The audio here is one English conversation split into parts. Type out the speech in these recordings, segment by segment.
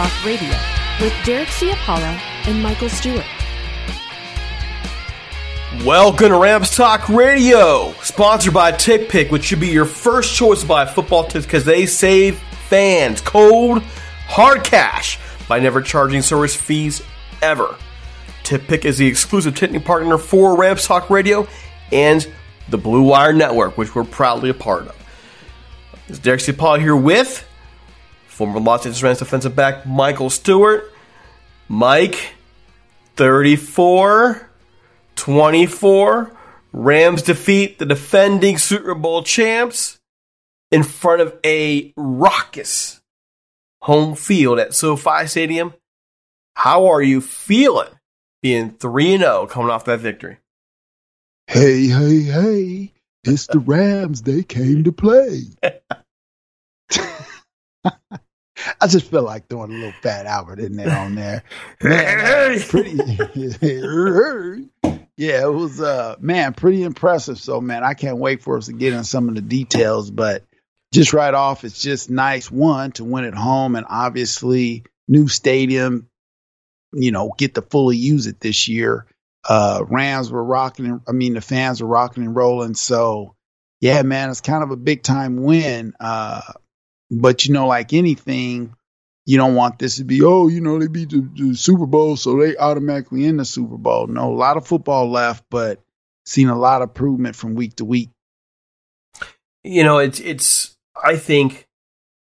Talk Radio with Derek Ciapala and Michael Stewart. Welcome to Rams Talk Radio, sponsored by TickPick, which should be your first choice to buy football tips because they save fans cold, hard cash by never charging service fees ever. TickPick is the exclusive ticketing partner for Rams Talk Radio and the Blue Wire Network, which we're proudly a part of. Is Derek Ciapala here with former Los Angeles Rams defensive back Michael Stewart. Mike, 34. 24. Rams defeat the defending Super Bowl champs in front of a raucous home field at SoFi Stadium. How are you feeling being 3 0 coming off that victory? Hey, hey, hey. It's the Rams. They came to play. I just feel like throwing a little fat Albert in there on there. Man, pretty Yeah, it was uh man, pretty impressive. So man, I can't wait for us to get in some of the details, but just right off, it's just nice one to win at home and obviously new stadium, you know, get to fully use it this year. Uh Rams were rocking and I mean the fans were rocking and rolling. So yeah, man, it's kind of a big time win. Uh but you know, like anything, you don't want this to be, oh, you know, they beat the, the Super Bowl, so they automatically in the Super Bowl. No, a lot of football left, but seen a lot of improvement from week to week. You know, it's, it's, I think,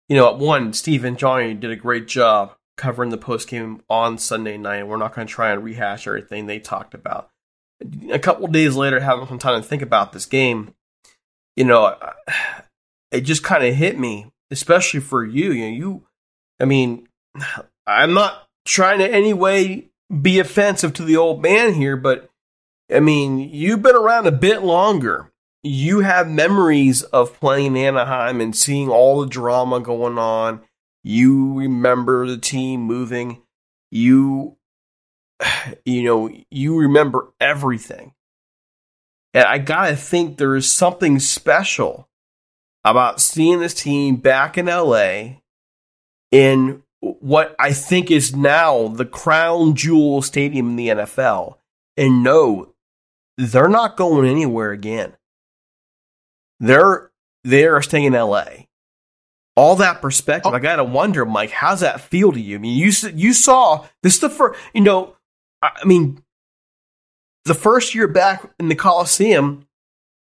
you know, one, Steve and Johnny did a great job covering the post game on Sunday night. We're not going to try and rehash everything they talked about. A couple days later, having some time to think about this game, you know, it just kind of hit me especially for you. You know, you, I mean, I'm not trying to any way be offensive to the old man here, but I mean, you've been around a bit longer. You have memories of playing Anaheim and seeing all the drama going on. You remember the team moving. You, you know, you remember everything. And I gotta think there is something special about seeing this team back in LA in what I think is now the crown jewel stadium in the NFL. And no, they're not going anywhere again. They're they are staying in LA. All that perspective, Oh. I gotta wonder, Mike, how's that feel to you? I mean, you you saw this is the first, you know, I mean, the first year back in the Coliseum,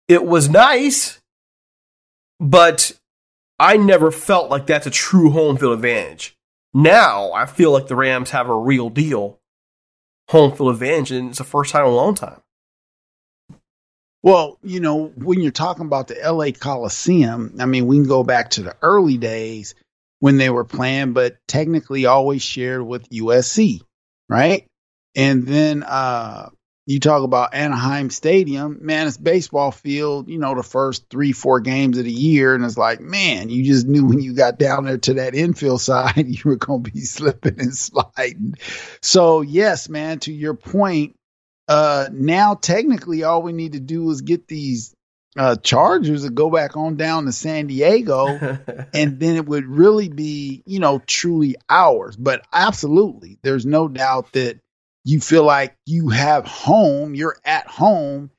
it was nice, but I never felt like that's a true home field advantage. Now I feel like the Rams have a real deal home field advantage, and it's the first time in a long time. Well, you know, when you're talking about the LA Coliseum, I mean, we can go back to the early days when they were playing, but technically always shared with USC, right? And then uh you talk about Anaheim Stadium, man, it's baseball field, you know, the first three, four games of the year. And it's like, man, you just knew when you got down there to that infield side, you were going to be slipping and sliding. So, yes, man, to your point, uh, now technically all we need to do is get these uh, Chargers to go back on down to San Diego, and then it would really be, you know, truly ours. But absolutely, there's no doubt that you feel like you have home, you're at home.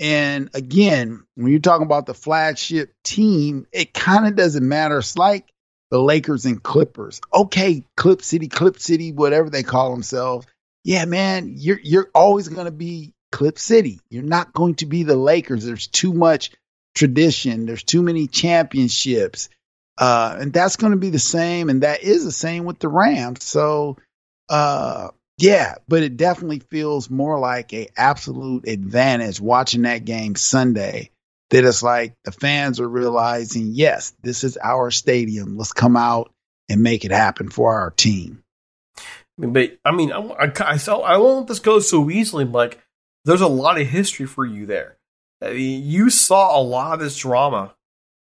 And again, when you're talking about the flagship team, it kind of doesn't matter. It's like the Lakers and Clippers. Okay, Clip City, Clip City, whatever they call themselves. Yeah, man, you're you're always going to be Clip City. You're not going to be the Lakers. There's too much tradition. There's too many championships. Uh, and that's going to be the same. And that is the same with the Rams. So, uh, yeah, but it definitely feels more like a absolute advantage watching that game Sunday. That it's like the fans are realizing, yes, this is our stadium. Let's come out and make it happen for our team. But I mean, I, I, I, saw, I won't let this go so easily. Like, there's a lot of history for you there. I mean, you saw a lot of this drama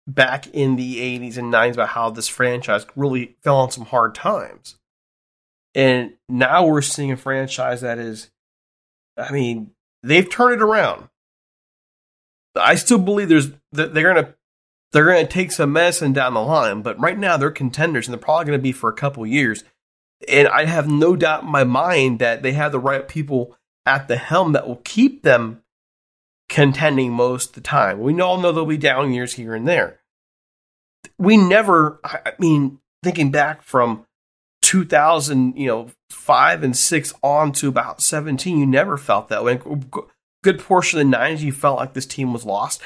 back in the 80s and 90s about how this franchise really fell on some hard times. And now we're seeing a franchise that is, I mean, they've turned it around. I still believe there's that they're gonna they're gonna take some medicine down the line, but right now they're contenders and they're probably gonna be for a couple years. And I have no doubt in my mind that they have the right people at the helm that will keep them contending most of the time. We all know there'll be down years here and there. We never, I mean, thinking back from 2000, you know, five and six on to about 17, you never felt that way. Good portion of the 90s, you felt like this team was lost.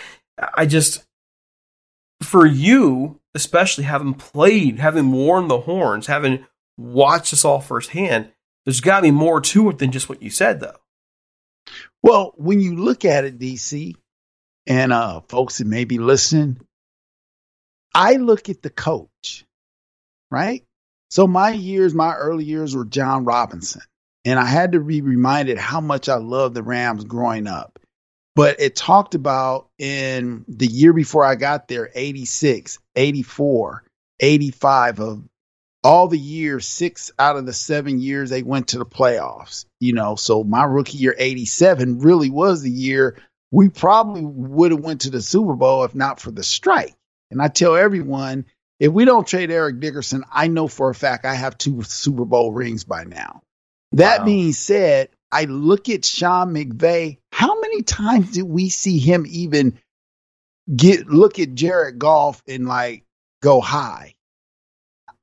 I just, for you, especially having played, having worn the horns, having watched this all firsthand, there's got to be more to it than just what you said, though. Well, when you look at it, DC, and uh, folks that may be listening, I look at the coach, right? So my years, my early years were John Robinson. And I had to be reminded how much I loved the Rams growing up. But it talked about in the year before I got there 86, 84, 85 of all the years, six out of the seven years they went to the playoffs. You know, so my rookie year 87 really was the year we probably would have went to the Super Bowl if not for the strike. And I tell everyone, if we don't trade Eric Dickerson, I know for a fact I have two Super Bowl rings by now. That Wow. being said, I look at Sean McVay. How many times did we see him even get look at Jared Goff and like go high?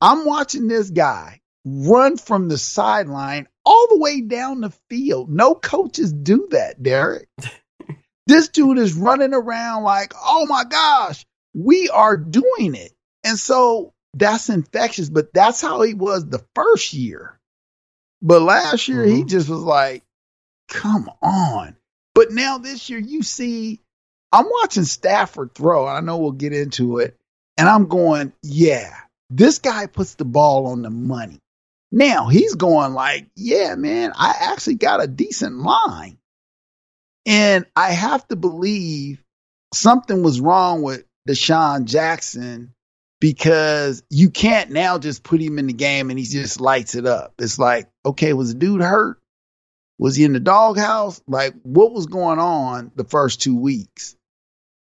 I'm watching this guy run from the sideline all the way down the field. No coaches do that, Derek. this dude is running around like, oh my gosh, we are doing it. And so that's infectious, but that's how he was the first year. But last year, he Mhm. just was like, come on. But now this year, you see, I'm watching Stafford throw. I know we'll get into it. And I'm going, yeah, this guy puts the ball on the money. Now he's going like, yeah, man, I actually got a decent line. And I have to believe something was wrong with DeSean Jackson because you can't now just put him in the game and he just lights it up. It's like, okay, was the dude hurt? Was he in the doghouse? Like, what was going on the first two weeks?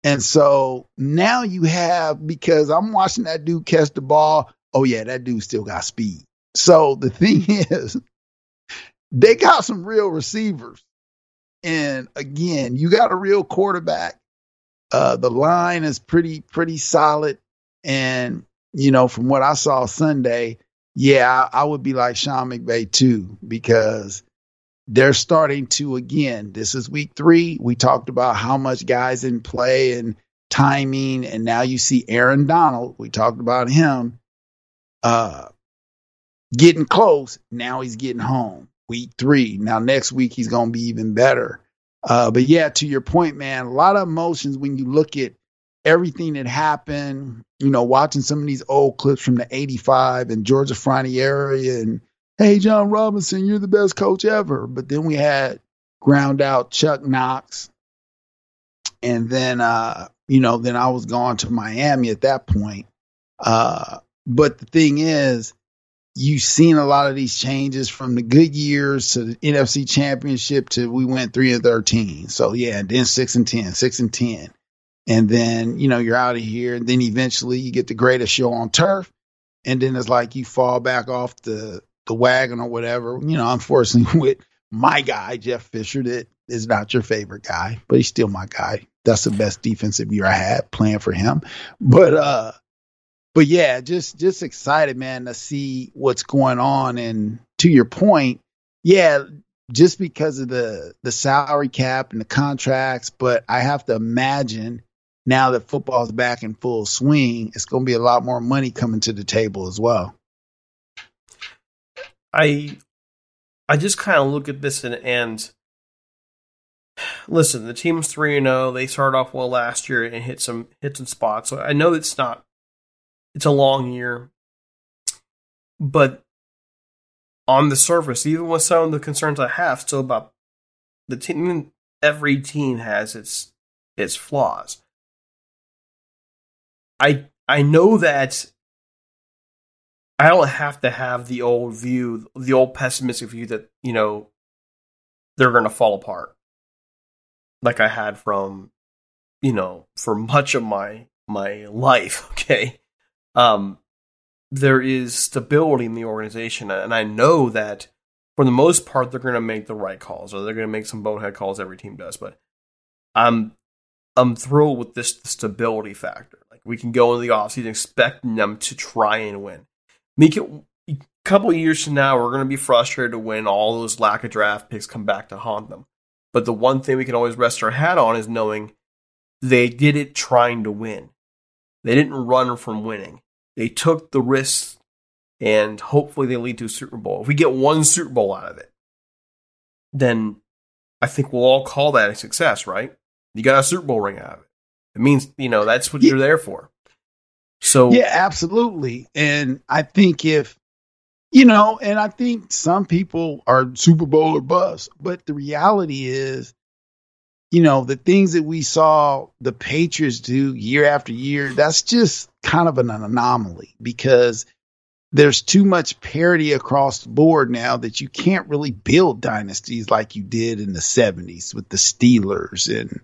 And so now you have, because I'm watching that dude catch the ball. Oh, yeah, that dude still got speed. So the thing is, they got some real receivers. And again, you got a real quarterback. Uh, the line is pretty pretty solid, and you know from what I saw Sunday, yeah, I, I would be like Sean McVay too because they're starting to again. This is week three. We talked about how much guys in play and timing, and now you see Aaron Donald. We talked about him uh, getting close. Now he's getting home. Week three. Now next week he's going to be even better. Uh, but yeah, to your point, man, a lot of emotions when you look at everything that happened. You know, watching some of these old clips from the '85 and Georgia Frontiere area, and hey, John Robinson, you're the best coach ever. But then we had ground out Chuck Knox, and then uh, you know, then I was gone to Miami at that point. Uh, but the thing is, you've seen a lot of these changes from the good years to the NFC championship to we went three and 13. So yeah, and then six and 10, six and 10. And then, you know, you're out of here. And then eventually you get the greatest show on turf. And then it's like you fall back off the, the wagon or whatever. You know, unfortunately with my guy, Jeff Fisher, that is not your favorite guy, but he's still my guy. That's the best defensive year I had playing for him. But uh but yeah, just just excited, man, to see what's going on. And to your point, yeah, just because of the the salary cap and the contracts, but I have to imagine now that football's back in full swing, it's going to be a lot more money coming to the table as well. I I just kind of look at this and, and listen, the team's three and zero. They started off well last year and hit some hit some spots. So I know it's not it's a long year. But on the surface, even with some of the concerns I have still about the team, every team has its its flaws. I I know that I don't have to have the old view, the old pessimistic view that you know they're going to fall apart, like I had from you know for much of my my life. Okay, um, there is stability in the organization, and I know that for the most part they're going to make the right calls, or they're going to make some bonehead calls. Every team does, but I'm I'm thrilled with this stability factor. Like we can go into the offseason expecting them to try and win. Make it a couple years from now, we're going to be frustrated to win all those lack of draft picks come back to haunt them. But the one thing we can always rest our hat on is knowing they did it trying to win. They didn't run from winning. They took the risk, and hopefully they lead to a Super Bowl. If we get one Super Bowl out of it, then I think we'll all call that a success, right? You got a Super Bowl ring out of it. It means you know that's what yeah. you're there for. So yeah, absolutely. And I think if you know, and I think some people are Super Bowl or bust, but the reality is you know, the things that we saw the Patriots do year after year, that's just kind of an anomaly because there's too much parity across the board now that you can't really build dynasties like you did in the 70s with the Steelers and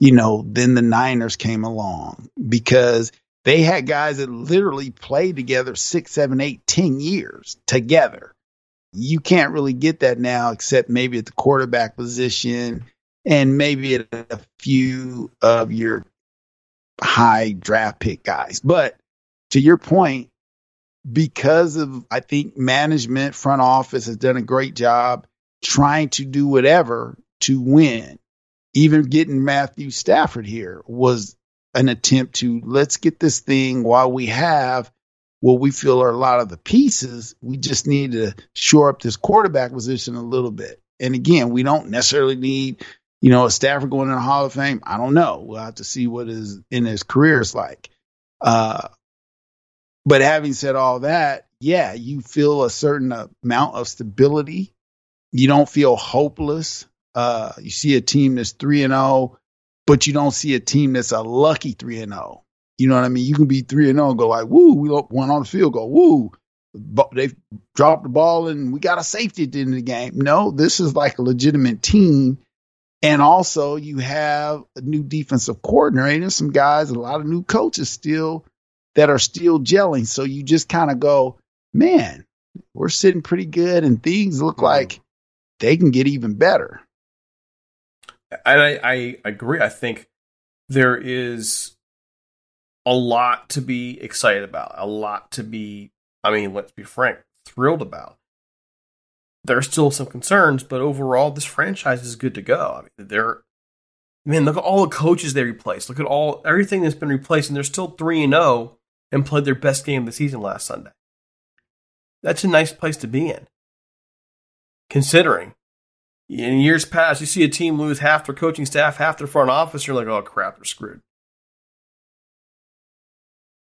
you know then the Niners came along because they had guys that literally played together six, seven, eight, ten years together. You can't really get that now except maybe at the quarterback position and maybe at a few of your high draft pick guys. But to your point, because of I think management, front office has done a great job trying to do whatever to win. Even getting Matthew Stafford here was an attempt to let's get this thing while we have what we feel are a lot of the pieces. We just need to shore up this quarterback position a little bit. And again, we don't necessarily need you know, a Stafford going in the Hall of Fame? I don't know. We'll have to see what his in his career is like. Uh, but having said all that, yeah, you feel a certain amount of stability. You don't feel hopeless. Uh, you see a team that's three and zero, oh, but you don't see a team that's a lucky three and zero. Oh. You know what I mean? You can be three and zero oh and go like, "Woo, we went on the field goal. Woo, they dropped the ball and we got a safety at the end of the game." No, this is like a legitimate team and also, you have a new defensive coordinator, and some guys, a lot of new coaches still that are still gelling. So you just kind of go, man, we're sitting pretty good, and things look mm-hmm. like they can get even better. And I, I agree. I think there is a lot to be excited about, a lot to be, I mean, let's be frank, thrilled about. There are still some concerns, but overall, this franchise is good to go. I mean, they're, man, look at all the coaches they replaced. Look at all everything that's been replaced, and they're still three and zero oh and played their best game of the season last Sunday. That's a nice place to be in, considering in years past, you see a team lose half their coaching staff, half their front office, you're like, oh crap, they're screwed.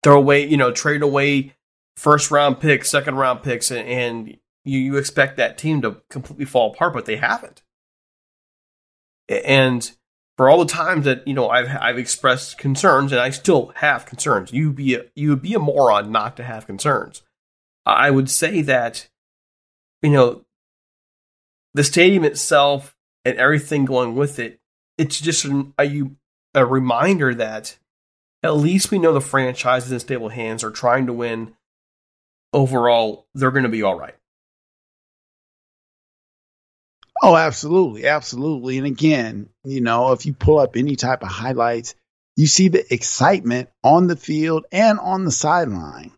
Throw away, you know, trade away first round picks, second round picks, and, and you, you expect that team to completely fall apart, but they haven't. And for all the times that you know I've I've expressed concerns, and I still have concerns, you be a, you would be a moron not to have concerns. I would say that you know the stadium itself and everything going with it, it's just a, a reminder that at least we know the franchise is in stable hands are trying to win. Overall, they're going to be all right. Oh, absolutely. Absolutely. And again, you know, if you pull up any type of highlights, you see the excitement on the field and on the sideline.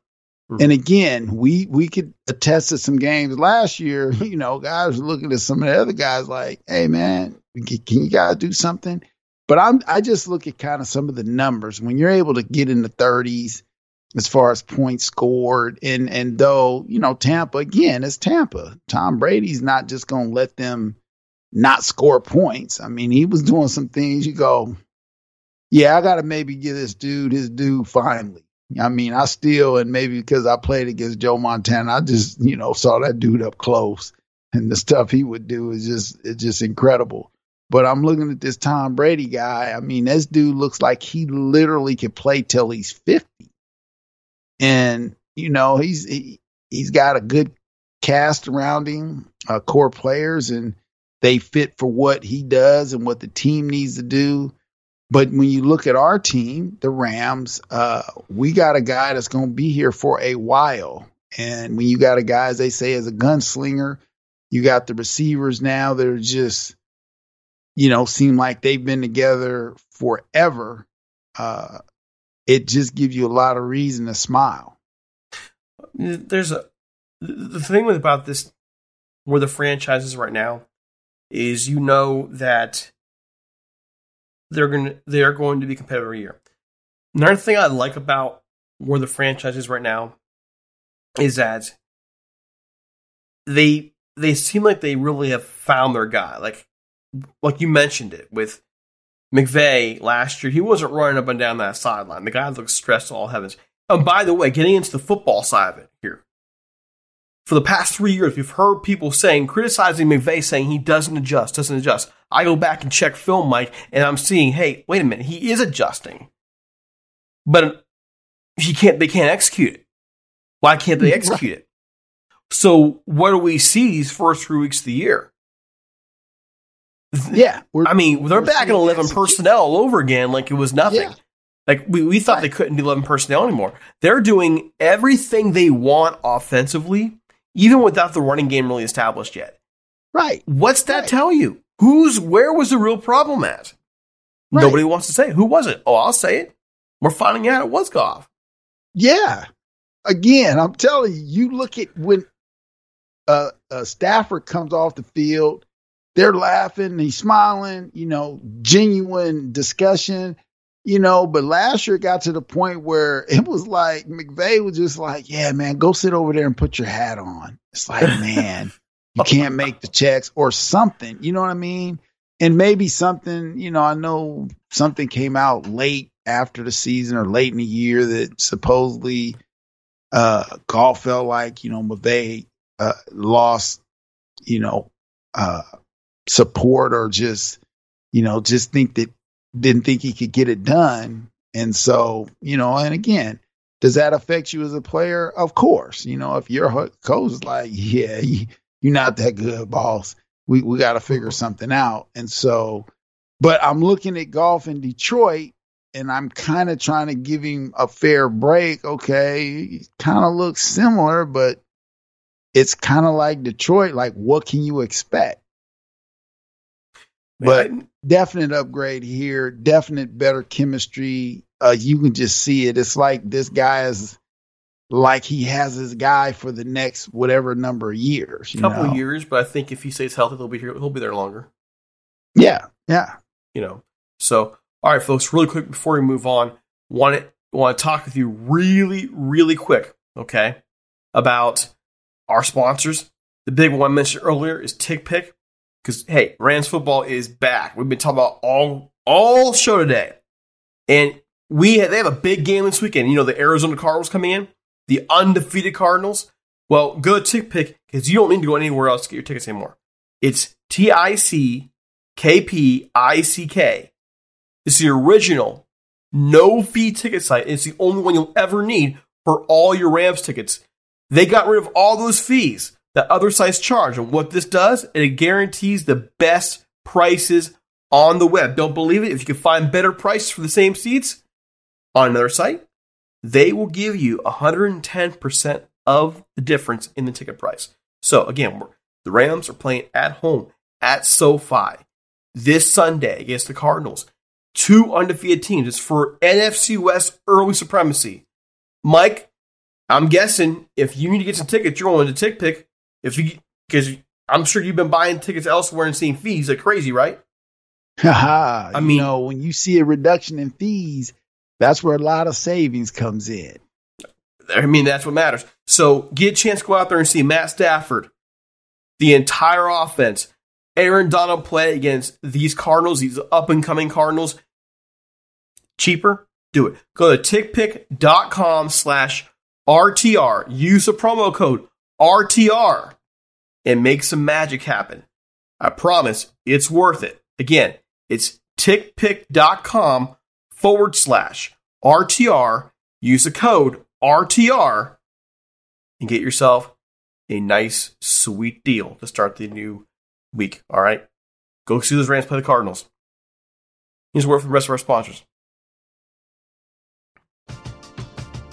Mm-hmm. And again, we we could attest to some games last year. You know, guys were looking at some of the other guys like, "Hey, man, can, you guys do something?" But I'm I just look at kind of some of the numbers when you're able to get in the 30s as far as points scored, and and though you know Tampa again, it's Tampa. Tom Brady's not just going to let them not score points. I mean, he was doing some things. You go, yeah, I got to maybe give this dude his due finally. I mean, I still, and maybe because I played against Joe Montana, I just, you know, saw that dude up close and the stuff he would do is just, it's just incredible. But I'm looking at this Tom Brady guy. I mean, this dude looks like he literally could play till he's 50. And, you know, he's, he, he's got a good cast around him, uh, core players, and they fit for what he does and what the team needs to do. But when you look at our team, the Rams, uh, we got a guy that's going to be here for a while. And when you got a guy, as they say, as a gunslinger, you got the receivers now that are just, you know, seem like they've been together forever. Uh, it just gives you a lot of reason to smile. There's a the thing about this, where the franchise is right now, is you know that they're going to, they are going to be competitive every year. Another thing I like about where the franchise is right now is that they they seem like they really have found their guy. Like like you mentioned it with McVay last year, he wasn't running up and down that sideline. The guy looks stressed all heavens. And by the way, getting into the football side of it here. For the past three years, we've heard people saying, criticizing McVay, saying he doesn't adjust, doesn't adjust. I go back and check film, Mike, and I'm seeing, hey, wait a minute, he is adjusting, but he can't. They can't execute it. Why can't they execute it? So what do we see these first three weeks of the year? Yeah, I mean, they're back in eleven execute. personnel all over again, like it was nothing. Yeah. Like we, we thought right. they couldn't do eleven personnel anymore. They're doing everything they want offensively, even without the running game really established yet. Right. What's that right. tell you? Who's where was the real problem at? Right. Nobody wants to say. Who was it? Oh, I'll say it. We're finding out it was Goff. Yeah. Again, I'm telling you, you look at when uh, uh, Stafford comes off the field, they're laughing, he's smiling, you know, genuine discussion, you know. But last year got to the point where it was like McVay was just like, "Yeah, man, go sit over there and put your hat on." It's like, man, you can't make the checks or something. You know what I mean? And maybe something, you know, I know something came out late after the season or late in the year that supposedly uh Goff felt like, you know, McVay uh, lost, you know, uh support or just, you know, just think that didn't think he could get it done. And so, you know, and again, does that affect you as a player? Of course. You know, if your coach is like, yeah, you're not that good, boss. We we got to figure something out. And so, but I'm looking at Goff in Detroit, and I'm kind of trying to give him a fair break. Okay, kind of looks similar, but it's kind of like Detroit. Like, what can you expect? But definite upgrade here. Definite better chemistry. Uh, you can just see it. It's like this guy is like he has his guy for the next whatever number of years. You couple know? of years, but I think if he stays healthy, he'll be here. He'll be there longer. Yeah, yeah. You know. So, all right, folks. Really quick before we move on, want to want to talk with you really, really quick. Okay, about our sponsors. The big one I mentioned earlier is TickPick. Because hey, Rams football is back. We've been talking about all all show today, and we have, they have a big game this weekend. You know the Arizona Cardinals coming in, the undefeated Cardinals. Well, go to TickPick because you don't need to go anywhere else to get your tickets anymore. It's T I C K P I C K. It's the original no fee ticket site. It's the only one you'll ever need for all your Rams tickets. They got rid of all those fees that other sites charge. And what this does, it guarantees the best prices on the web. Don't believe it? If you can find better prices for the same seats on another site, they will give you 110% of the difference in the ticket price. So again, the Rams are playing at home at SoFi this Sunday against the Cardinals. Two undefeated teams. It's for NFC West early supremacy. Mike, I'm guessing if you need to get some tickets, you're going to TickPick. If you because I'm sure you've been buying tickets elsewhere and seeing fees like crazy, right? I I mean- you know, when you see a reduction in fees, that's where a lot of savings comes in. I mean, that's what matters. So get a chance to go out there and see Matt Stafford, the entire offense, Aaron Donald play against these Cardinals, these up and coming Cardinals. Cheaper? Do it. Go to tickpick.com slash RTR. Use the promo code RTR and make some magic happen. I promise it's worth it. Again, it's tickpick.com forward slash RTR. Use the code RTR and get yourself a nice, sweet deal to start the new week. All right? Go see those Rams play the Cardinals. Here's a word from the rest of our sponsors.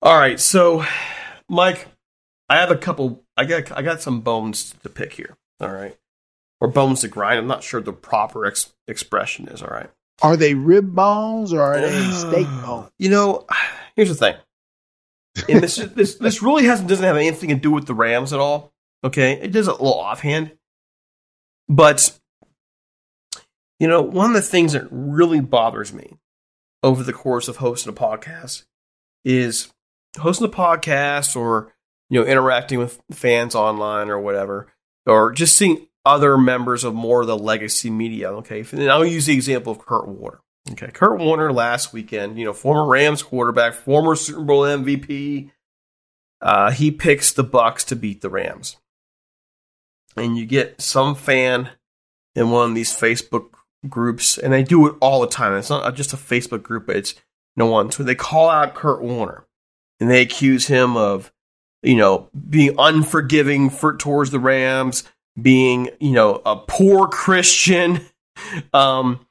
All right, so Mike, I have a couple. I got I got some bones to pick here. All right, or bones to grind. I'm not sure the proper ex- expression is. All right, Are they rib bones or are they uh, steak bones? you know, here's the thing, and this this this really hasn't doesn't have anything to do with the Rams at all. Okay, it does a little offhand, but you know, one of the things that really bothers me over the course of hosting a podcast is hosting a podcast or you know interacting with fans online or whatever or just seeing other members of more of the legacy media okay? And i'll use the example of kurt warner okay? Kurt warner last weekend you know former rams quarterback former super bowl mvp uh, he picks the bucks to beat the rams. And you get some fan in one of these facebook groups and they do it all the time. It's not just a facebook group but it's no one. So they call out Kurt Warner and they accuse him of, you know, being unforgiving for towards the Rams, being, you know, a poor Christian um,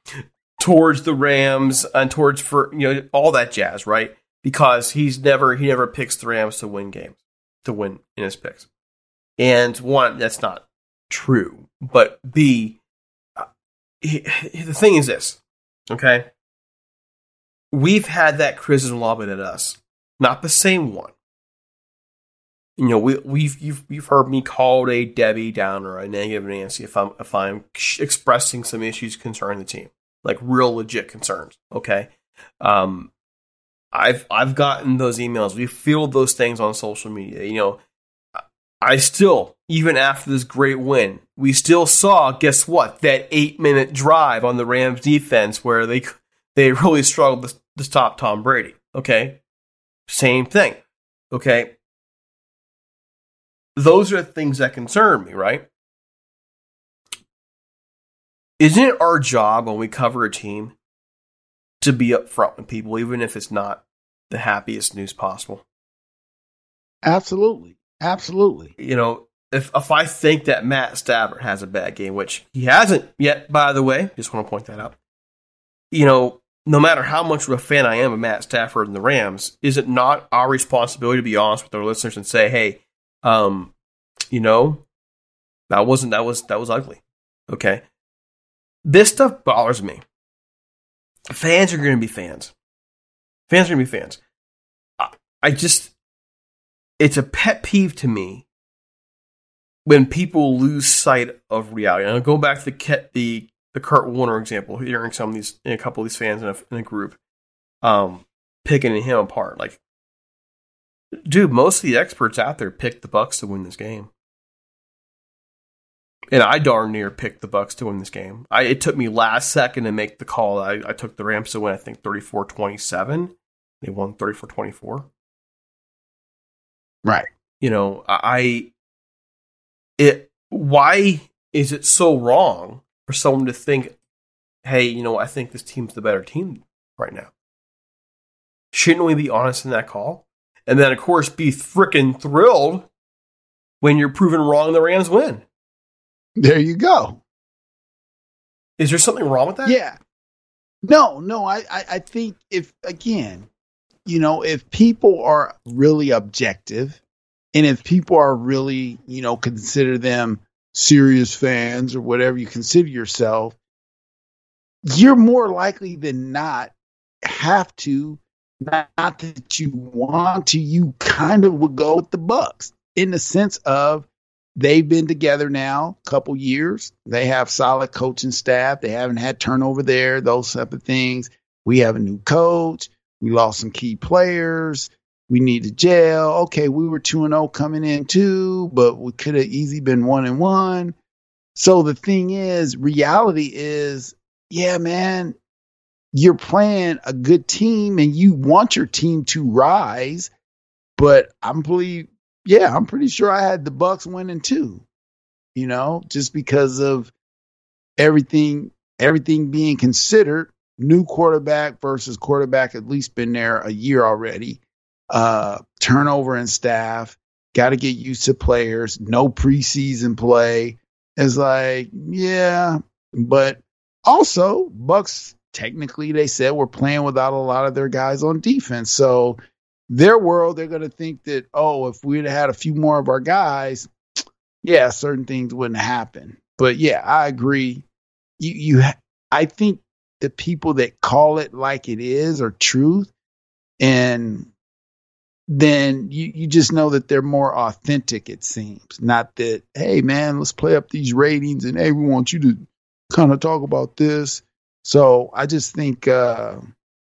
towards the Rams and towards for you know all that jazz, right? Because he's never he never picks the Rams to win games, to win in his picks. And one, that's not true. But B, uh, he, the thing is this, okay? We've had that criticism lobbed at us, not the same one. You know, we, we've you've you've heard me called a Debbie Downer, a negative Nancy, if I'm if I'm expressing some issues concerning the team, like real legit concerns. Okay, um, I've I've gotten those emails. We filled those things on social media. You know, I still, even after this great win, we still saw, guess what, that eight minute drive on the Rams defense where they they really struggled to, to stop Tom Brady. Okay, same thing. Okay, those are the things that concern me, right? Isn't it our job when we cover a team to be upfront with people, even if it's not the happiest news possible? Absolutely. Absolutely. You know, if if I think that Matt Stafford has a bad game, which he hasn't yet, by the way, just want to point that out. You know, no matter how much of a fan I am of Matt Stafford and the Rams, is it not our responsibility to be honest with our listeners and say, hey, um, you know, that wasn't that was that was ugly. Okay. This stuff bothers me. Fans are to be fans. Fans are to be fans. I, I just, it's a pet peeve to me when people lose sight of reality. And I'll go back to the the, the Kurt Warner example, hearing some of these, a couple of these fans in a, in a group, um, picking him apart. Like, dude, most of the experts out there picked the Bucks to win this game. And I darn near picked the Bucks to win this game. I, it took me last second to make the call. I, I took the Rams to win, I think 34-27. They won 34-24. Right. You know, I it why is it so wrong for someone to think, hey, you know, I think this team's the better team right now? Shouldn't we be honest in that call? And then, of course, be freaking thrilled when you're proven wrong the Rams win. There you go. Is there something wrong with that? Yeah. No, no. I, I, I think if again, you know, if people are really objective, and if people are really, you know, consider them serious fans or whatever you consider yourself, you're more likely than not have to not, that you want to, you kind of would go with the Bucks in the sense of they've been together now a couple years. They have solid coaching staff. They haven't had turnover there, those type of things. We have a new coach. We lost some key players. We need to jail. Okay, we were 2 and 0 coming in too, but we could have easily been 1 and 1. So the thing is, reality is, yeah, man, you're playing a good team and you want your team to rise, but I'm pretty yeah, I'm pretty sure I had the Bucks winning too. You know, just because of everything everything being considered, new quarterback versus quarterback at least been there a year already. Uh turnover in staff, got to get used to players, no preseason play. It's like, yeah, but also Bucks technically they said we're playing without a lot of their guys on defense. So their world, they're going to think that, oh, if we'd had a few more of our guys, yeah, certain things wouldn't happen. But yeah, I agree. You, you, I think the people that call it like it is are truth, and then you, you just know that they're more authentic. It seems not that, hey man, let's play up these ratings, and hey, we want you to kind of talk about this. So I just think. uh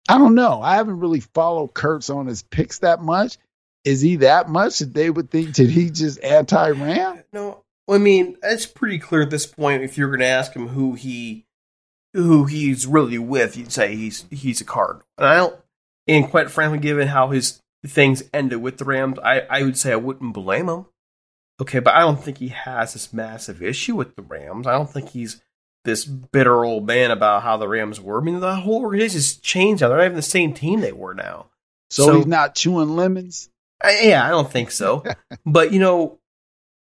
I don't know. I haven't really followed Kurt's on his picks that much. Is he that much that they would think that he just anti Ram? No, I mean it's pretty clear at this point. If you're going to ask him who he who he's really with, you'd say he's he's a card. And I don't. And quite frankly, given how his things ended with the Rams, I I would say I wouldn't blame him. Okay, but I don't think he has this massive issue with the Rams. I don't think he's this bitter old man about how the Rams were. I mean, the whole organization's changed now. They're not even the same team they were now. So, so he's not chewing lemons. I, yeah, I don't think so. but you know,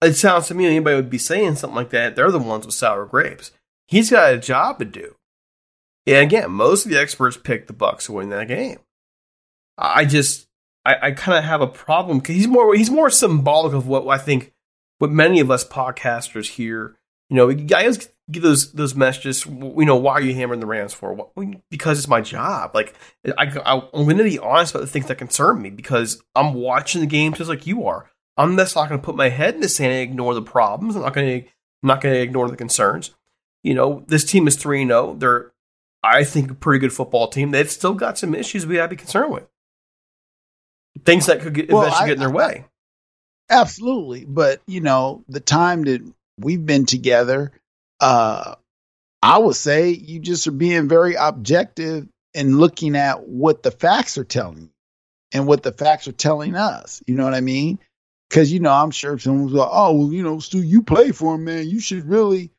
it sounds to me anybody would be saying something like that. They're the ones with sour grapes. He's got a job to do. And again, most of the experts picked the Bucks to win that game. I just, I, I kind of have a problem because he's more, he's more symbolic of what I think, what many of us podcasters hear. You know, guys give those those messages. You know, why are you hammering the Rams for? Because it's my job. Like, I, I, I'm going to be honest about the things that concern me because I'm watching the game just like you are. I'm just not going to put my head in the sand and ignore the problems. I'm not going to, not going to ignore the concerns. You know, this team is three zero. Oh. They're, I think, a pretty good football team. They've still got some issues we have to be concerned with. Things that could get, well, eventually I, get in their I, way. Absolutely, but you know, the time that we've been together, uh, I would say you just are being very objective and looking at what the facts are telling you and what the facts are telling us. You know what I mean? Because, you know, I'm sure someone's like, oh, well, you know, Stu, you play for him, man. You should really.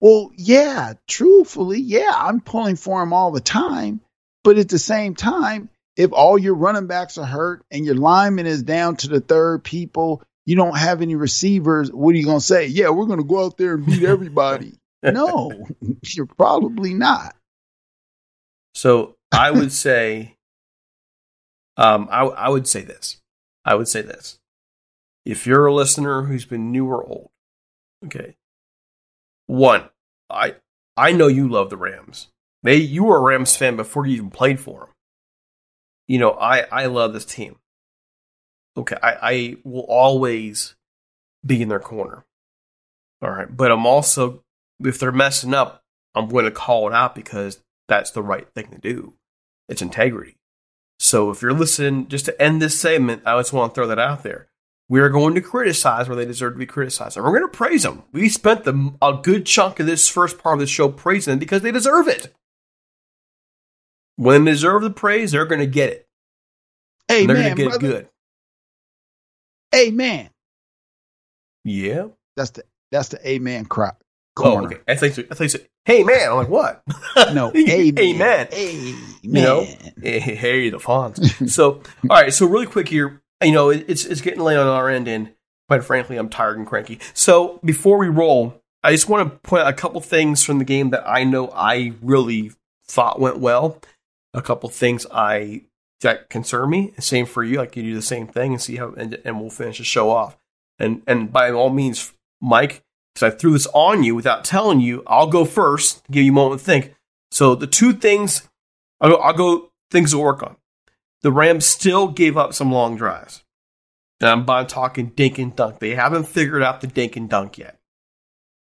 Well, yeah, truthfully, yeah, I'm pulling for him all the time. But at the same time, if all your running backs are hurt and your lineman is down to the third people, you don't have any receivers, what are you going to say? Yeah, we're going to go out there and beat everybody. no, you're probably not. So I would say, um, I, I would say this. I would say this if you're a listener who's been new or old, okay. One, I I know you love the Rams. They you were a Rams fan before you even played for them. You know, I I love this team. Okay, I, I will always be in their corner. All right, but I'm also if they're messing up, I'm going to call it out because that's the right thing to do. It's integrity. So if you're listening, just to end this segment, I just want to throw that out there. We are going to criticize where they deserve to be criticized. And we're going to praise them. We spent the, a good chunk of this first part of the show praising them because they deserve it. When they deserve the praise, they're going to get it. Hey, they're going to get brother. it good. Amen. Yeah. That's the that's the amen cry. Oh, corner. Oh, okay. I think so, I think so. Hey man, I'm like what? No, amen. amen. Amen. You know, hey, hey the fonts. so, all right. So, really quick here, you know, it's it's getting late on our end, and quite frankly, I'm tired and cranky. So before we roll, I just want to point out a couple things from the game that I know I really thought went well. A couple things I that concern me. Same for you. Like you do the same thing and see how, and, and we'll finish the show off. And and by all means, Mike, because I threw this on you without telling you, I'll go first. Give you a moment to think. So the two things, I'll go, I'll go things to work on the Rams still gave up some long drives. And I'm by talking dink and dunk. They haven't figured out the dink and dunk yet.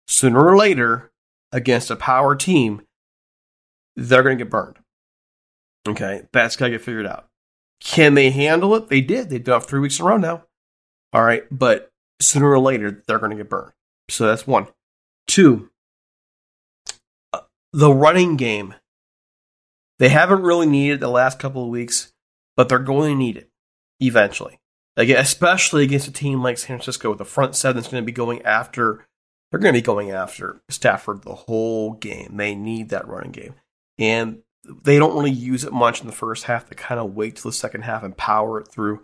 Sooner or later, against a power team, they're going to get burned. Okay, that's got to get figured out. Can they handle it? They did. They've done it three weeks in a row now. All right, but sooner or later, they're going to get burned. So that's one. Two, uh, the running game. They haven't really needed the last couple of weeks but they're going to need it eventually. Like, especially against a team like San Francisco with a front seven that's going to be going after. They're going to be going after Stafford the whole game. They need that running game, and they don't really use it much in the first half. They kind of wait till the second half and power it through.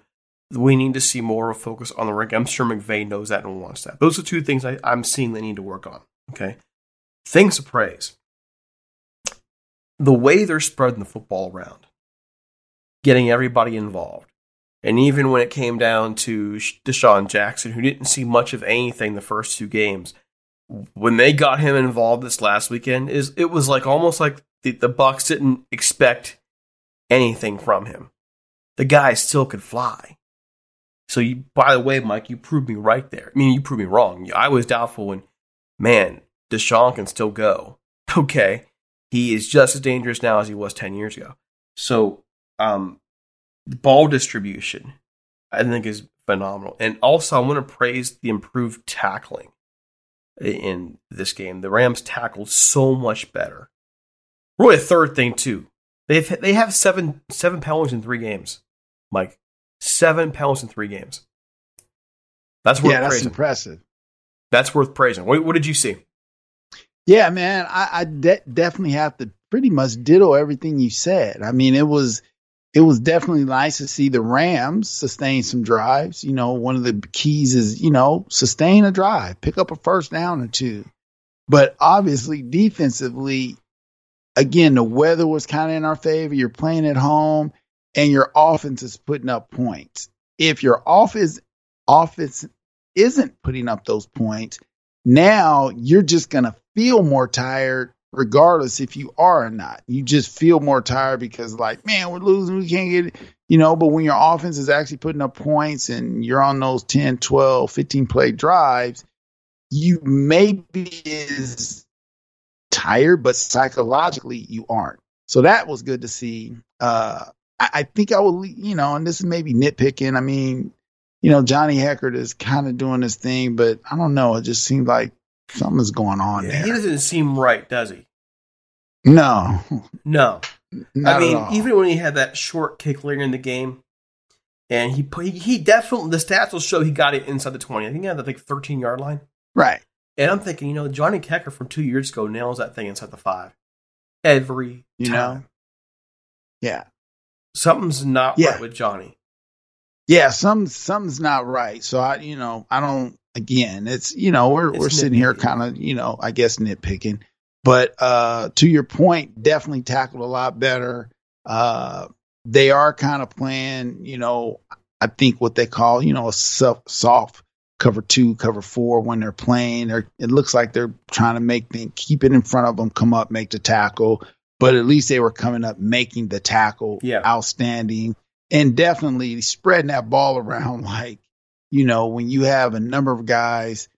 We need to see more of a focus on the run. I'm sure McVay knows that and wants that. Those are two things I, I'm seeing they need to work on. Okay, things to praise. The way they're spreading the football around getting everybody involved. And even when it came down to DeSean Jackson, who didn't see much of anything the first two games, when they got him involved this last weekend, is it was like almost like the, the Bucs didn't expect anything from him. The guy still could fly. So you, by the way, Mike, you proved me right there. I mean, you proved me wrong. I was doubtful when, man, DeSean can still go. Okay, he is just as dangerous now as he was ten years ago. So um, ball distribution, I think is phenomenal. And also, I want to praise the improved tackling in this game. The Rams tackled so much better. Really, a third thing too. They've they have seven seven penalties in three games. Mike, seven penalties in three games. That's worth yeah, that's praising. impressive. That's worth praising. What, what did you see? Yeah, man, I, I de- definitely have to pretty much ditto everything you said. I mean, it was it was definitely nice to see the Rams sustain some drives. You know, one of the keys is you know sustain a drive, pick up a first down or two. But obviously, defensively, again, the weather was kind of in our favor. You're playing at home, and your offense is putting up points. If your office offense isn't putting up those points, now you're just gonna feel more tired regardless if you are or not. You just feel more tired because like, man, we're losing, we can't get it, you know, but when your offense is actually putting up points and you're on those 10, 12, 15 play drives, you may be as tired, but psychologically you aren't. So that was good to see. Uh, I, I think I will, you know, and this is maybe nitpicking. I mean, you know, Johnny Hekker is kind of doing this thing, but I don't know. It just seems like something's going on Yeah, there. he doesn't seem right, does he? No, No. not I mean, even when he had that short kick later in the game, and he put, he, he definitely the stats will show he got it inside the twenty. I think he had the like thirteen yard line. right. And I'm thinking, you know, Johnny Hekker from two years ago nails that thing inside the five every You time. know? Yeah. Something's not Yeah. right with Johnny. Yeah, some something's not right. So I, you know, I don't. Again, it's you know we're It's we're sitting here kind of you know I guess nitpicking, but uh to your point, definitely tackled a lot better. Uh They are kind of playing, you know, I think what they call you know a soft, soft cover two, cover four when they're playing. They're, it looks like they're trying to make them keep it in front of them, come up, make the tackle. But at least they were coming up, making the tackle Yeah. outstanding and definitely spreading that ball around like you know when you have a number of guys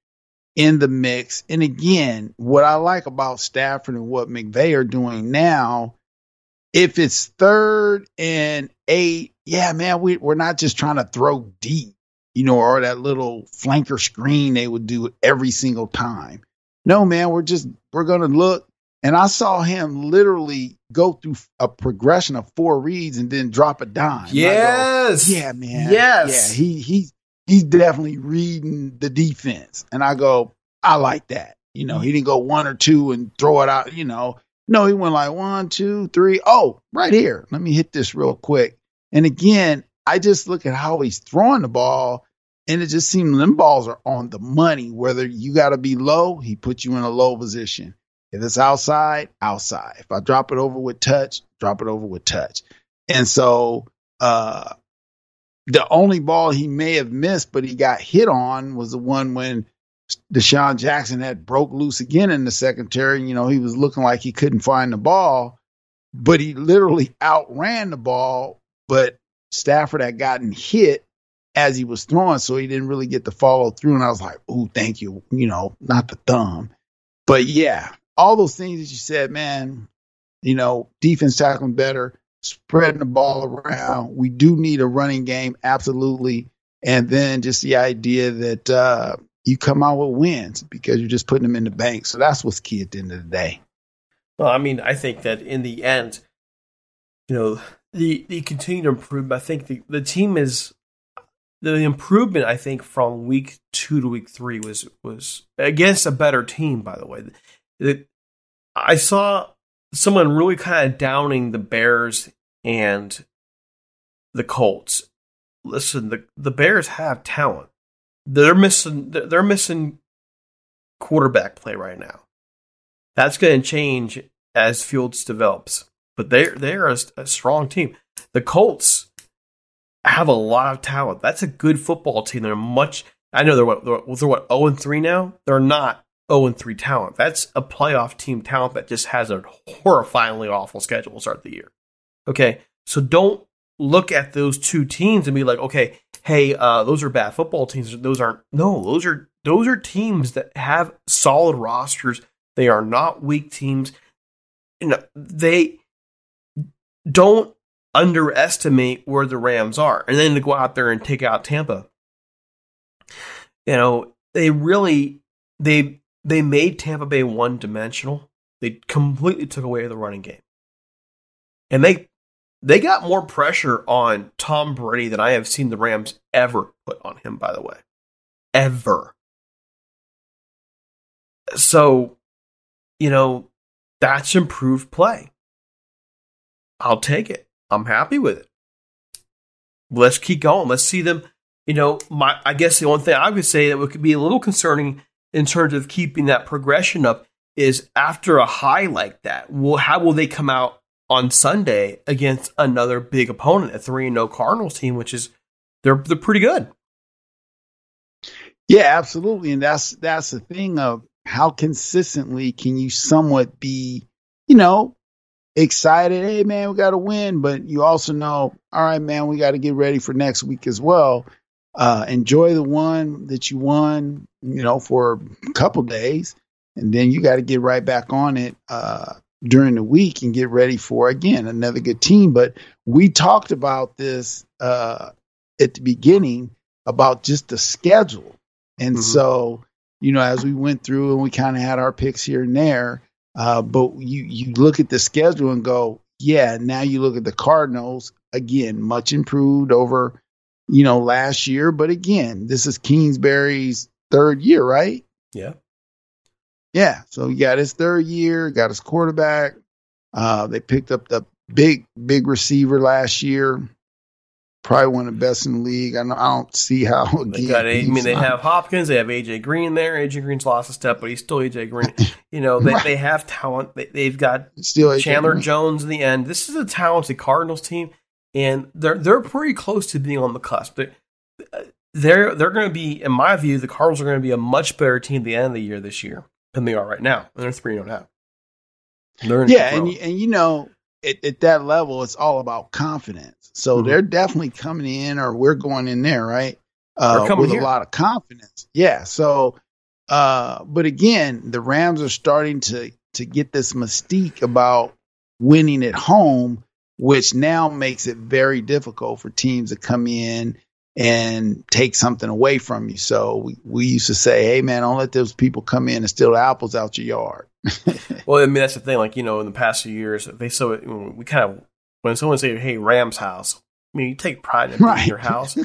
in the mix and again what i like about stafford and what McVay are doing now if it's third and eight yeah man we, we're not just trying to throw deep you know or that little flanker screen they would do every single time no man we're just we're gonna look and I saw him literally go through a progression of four reads and then drop a dime. And I go, Yes. yeah, man. Yes. Yeah, he he he's definitely reading the defense. And I go, I like that. You know, he didn't go one or two and throw it out, you know. No, he went like one, two, three. Oh, right here. Let me hit this real quick. And again, I just look at how he's throwing the ball, and it just seems them balls are on the money. Whether you got to be low, he puts you in a low position. If it's outside, outside. If I drop it over with touch, drop it over with touch. And so uh the only ball he may have missed, but he got hit on was the one when DeSean Jackson had broke loose again in the secondary. You know, he was looking like he couldn't find the ball, but he literally outran the ball. But Stafford had gotten hit as he was throwing, so he didn't really get to follow through. And I was like, "Ooh, thank you." You know, not the thumb, but yeah, all those things that you said, man. You know, defense tackling better, spreading the ball around. We do need a running game, absolutely. And then just the idea that uh, you come out with wins because you're just putting them in the bank. So that's what's key at the end of the day. Well, I mean, I think that in the end, you know, the the continued improvement. I think the the team is the improvement. I think from week two to week three was was against a better team. By the way, the, I saw someone really kind of downing the Bears and the Colts. Listen, the the Bears have talent. They're missing. They're missing quarterback play right now. That's going to change as Fields develops. But they're they're a, a strong team. The Colts have a lot of talent. That's a good football team. They're much. I know they're what they're, what zero and three now. They're not zero and three talent. That's a playoff team talent that just has a horrifyingly awful schedule to start the year. Okay, so don't look at those two teams and be like, okay, hey, uh, those are bad football teams. Those aren't. No, those are those are teams that have solid rosters. They are not weak teams. You know, they don't underestimate where the Rams are, and then to go out there and take out Tampa. You know, they really they they made Tampa Bay one dimensional. They completely took away the running game, and they they got more pressure on Tom Brady than I have seen the Rams ever put on him. By the way, ever. So you know, that's improved play. I'll take it. I'm happy with it. Let's keep going. Let's see them. You know, my I guess the only thing I would say that would be a little concerning in terms of keeping that progression up is after a high like that, well, how will they come out on Sunday against another big opponent, a three and no Cardinals team, which is they're they're pretty good. Yeah, absolutely, and that's that's the thing of how consistently can you somewhat be, you know, excited. Hey, man, we got to win, but you also know, all right, man, we got to get ready for next week as well. Uh, enjoy the one that you won, you know, for a couple days, and then you got to get right back on it uh, during the week and get ready for again another good team. But we talked about this uh, at the beginning about just the schedule, and mm-hmm. so you know, as we went through and we kind of had our picks here and there, uh, but you you look at the schedule and go, yeah. Now you look at the Cardinals again, much improved over you know last year, but again, this is Kingsbury's third year, right? Yeah. Yeah, so he got his third year, got his quarterback. Uh, they picked up the big, big receiver last year. Probably one of the best in the league. I don't, I don't see how. Again, they got, I mean, they have Hopkins, they have AJ Green there. AJ Green's lost a step, but he's still AJ Green. You know, they, right. they have talent. They, have got still Chandler Jones in the end. This is a talented Cardinals team, and they're they're pretty close to being on the cusp. Uh, they're they're, they're going to be, in my view, the Cardinals are going to be a much better team at the end of the year this year than they are right now. And they're three and oh now. They're yeah, and you, and you know, at, at, that level, it's all about confidence. So mm-hmm. they're definitely coming in, or we're going in there, right? Uh, with here. a lot of confidence. Yeah. So, uh, but again, the Rams are starting to to get this mystique about winning at home, which now makes it very difficult for teams to come in and take something away from you. So we, we used to say, hey, man, don't let those people come in and steal the apples out your yard. well, I mean, that's the thing. Like, you know, in the past few years, they so we kind of, when someone say, hey, Rams house, I mean, you take pride in right. your house,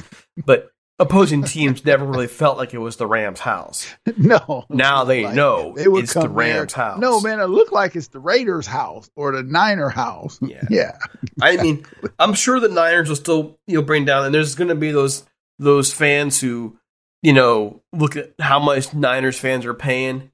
but opposing teams never really felt like it was the Rams house. No. Now they like know they would it's the Rams there. house. No, man, it looked like it's the Raiders house or the Niner house. Yeah. Yeah. I mean, I'm sure the Niners will still, you know, bring down and there's going to be those those fans who, you know, look at how much Niners fans are paying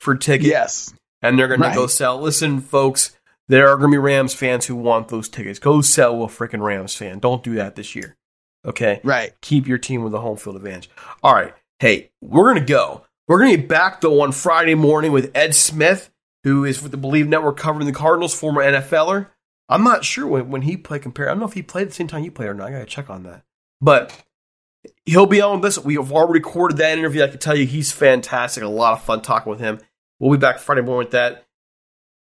for tickets. Yes. And they're going right. to go sell. Listen, folks, there are going to be Rams fans who want those tickets. Go sell a freaking Rams fan. Don't do that this year. Okay. Right. Keep your team with a home field advantage. All right. Hey, we're going to go. We're going to be back though on Friday morning with Ed Smith, who is with the Believe Network covering the Cardinals, former NFLer. I'm not sure when, when he played compare. I don't know if he played at the same time you played or not. I got to check on that. But he'll be on this. We have already recorded that interview. I can tell you he's fantastic. A lot of fun talking with him. We'll be back Friday morning with that.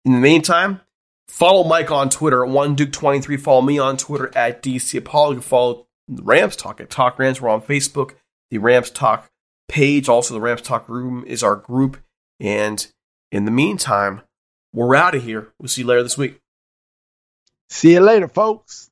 In the meantime, follow Mike on Twitter at one Duke 23 Follow me on Twitter at DC Apollo. You can follow Rams Talk at Talk Rams. We're on Facebook. The Rams Talk page, also the Rams Talk Room, is our group. And in the meantime, we're out of here. We'll see you later this week. See you later, folks.